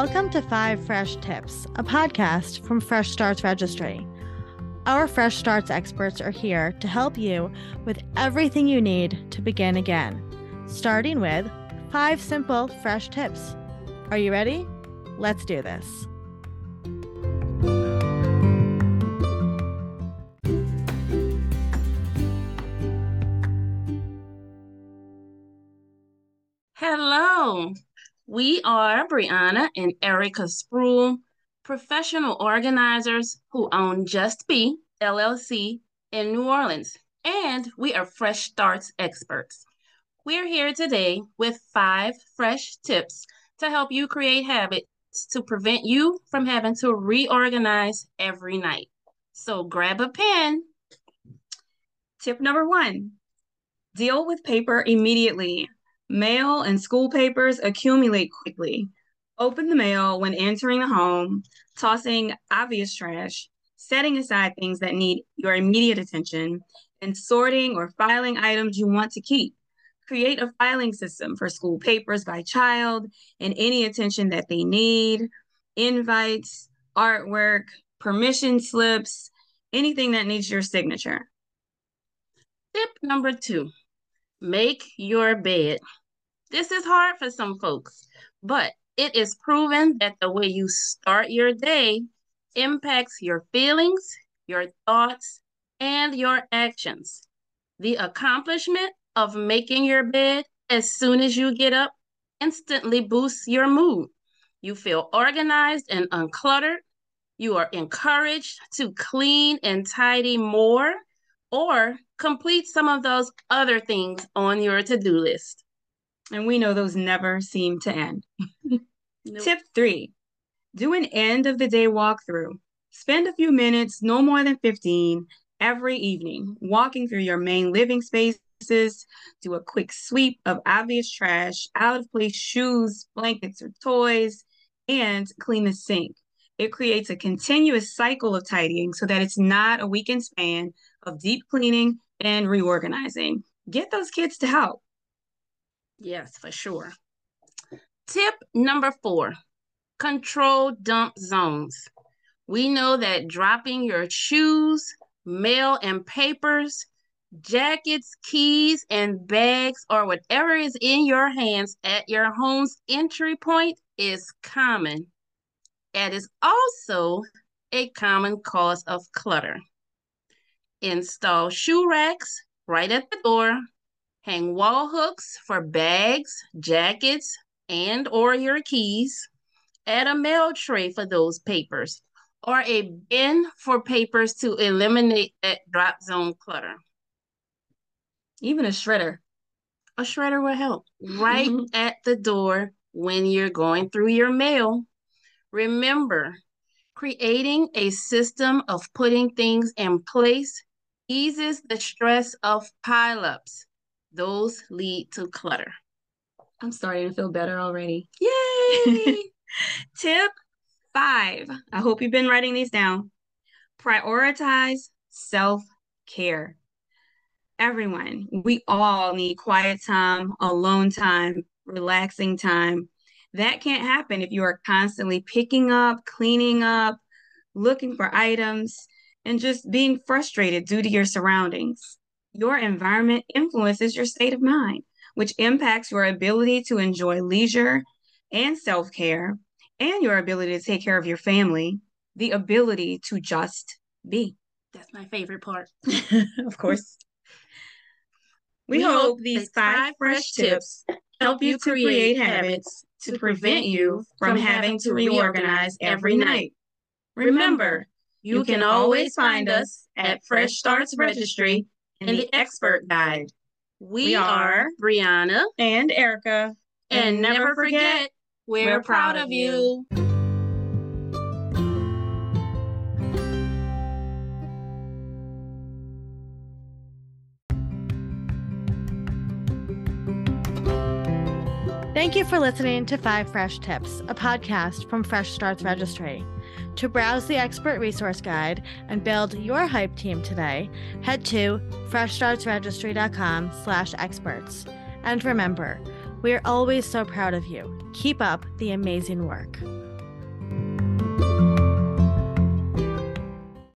Welcome to Five Fresh Tips, a podcast from Fresh Starts Registry. Our Fresh Starts experts are here to help you with everything you need to begin again, starting with five simple fresh tips. Are you ready? Let's do this. Hello, we are Briana and Erica Spruille, professional organizers who own Just Be LLC in New Orleans, and we are Fresh Starts experts. We're here today with five fresh tips to help you create habits to prevent you from having to reorganize every night. So grab a pen. Tip number one deal with paper immediately. Mail and school papers accumulate quickly. Open the mail when entering the home, tossing obvious trash, setting aside things that need your immediate attention, and sorting or filing items you want to keep. Create a filing system for school papers by child and any attention that they need, invites, artwork, permission slips, anything that needs your signature. Tip number two make your bed. This is hard for some folks, but it is proven that the way you start your day impacts your feelings, your thoughts, and your actions. The accomplishment of making your bed as soon as you get up instantly boosts your mood. You feel organized and uncluttered. You are encouraged to clean and tidy more or complete some of those other things on your to do list. And we know those never seem to end. nope. Tip three do an end of the day walkthrough. Spend a few minutes, no more than 15, every evening, walking through your main living spaces. Do a quick sweep of obvious trash, out of place shoes, blankets, or toys, and clean the sink. It creates a continuous cycle of tidying so that it's not a weekend span of deep cleaning and reorganizing. Get those kids to help. Yes, for sure. Tip number four control dump zones. We know that dropping your shoes, mail, and papers, jackets, keys, and bags, or whatever is in your hands at your home's entry point is common. It is also a common cause of clutter. Install shoe racks right at the door. Hang wall hooks for bags, jackets, and or your keys. Add a mail tray for those papers or a bin for papers to eliminate that drop zone clutter. Even a shredder. A shredder will help mm-hmm. right at the door when you're going through your mail. Remember, creating a system of putting things in place eases the stress of pileups. Those lead to clutter. I'm starting to feel better already. Yay! Tip five. I hope you've been writing these down. Prioritize self care. Everyone, we all need quiet time, alone time, relaxing time. That can't happen if you are constantly picking up, cleaning up, looking for items, and just being frustrated due to your surroundings. Your environment influences your state of mind, which impacts your ability to enjoy leisure and self care, and your ability to take care of your family, the ability to just be. That's my favorite part. of course. We, we hope these five fresh tips help you to create habits to prevent you from having to reorganize every night. Remember, you can always find us at Fresh Starts Registry in the Expert Guide. We are Briana and Erica. And never forget, we're proud of you. Thank you for listening to Five Fresh Tips, a podcast from Fresh Starts Registry. To browse the expert resource guide and build your hype team today, head to freshstartsregistry.com slash experts. And remember, we are always so proud of you. Keep up the amazing work.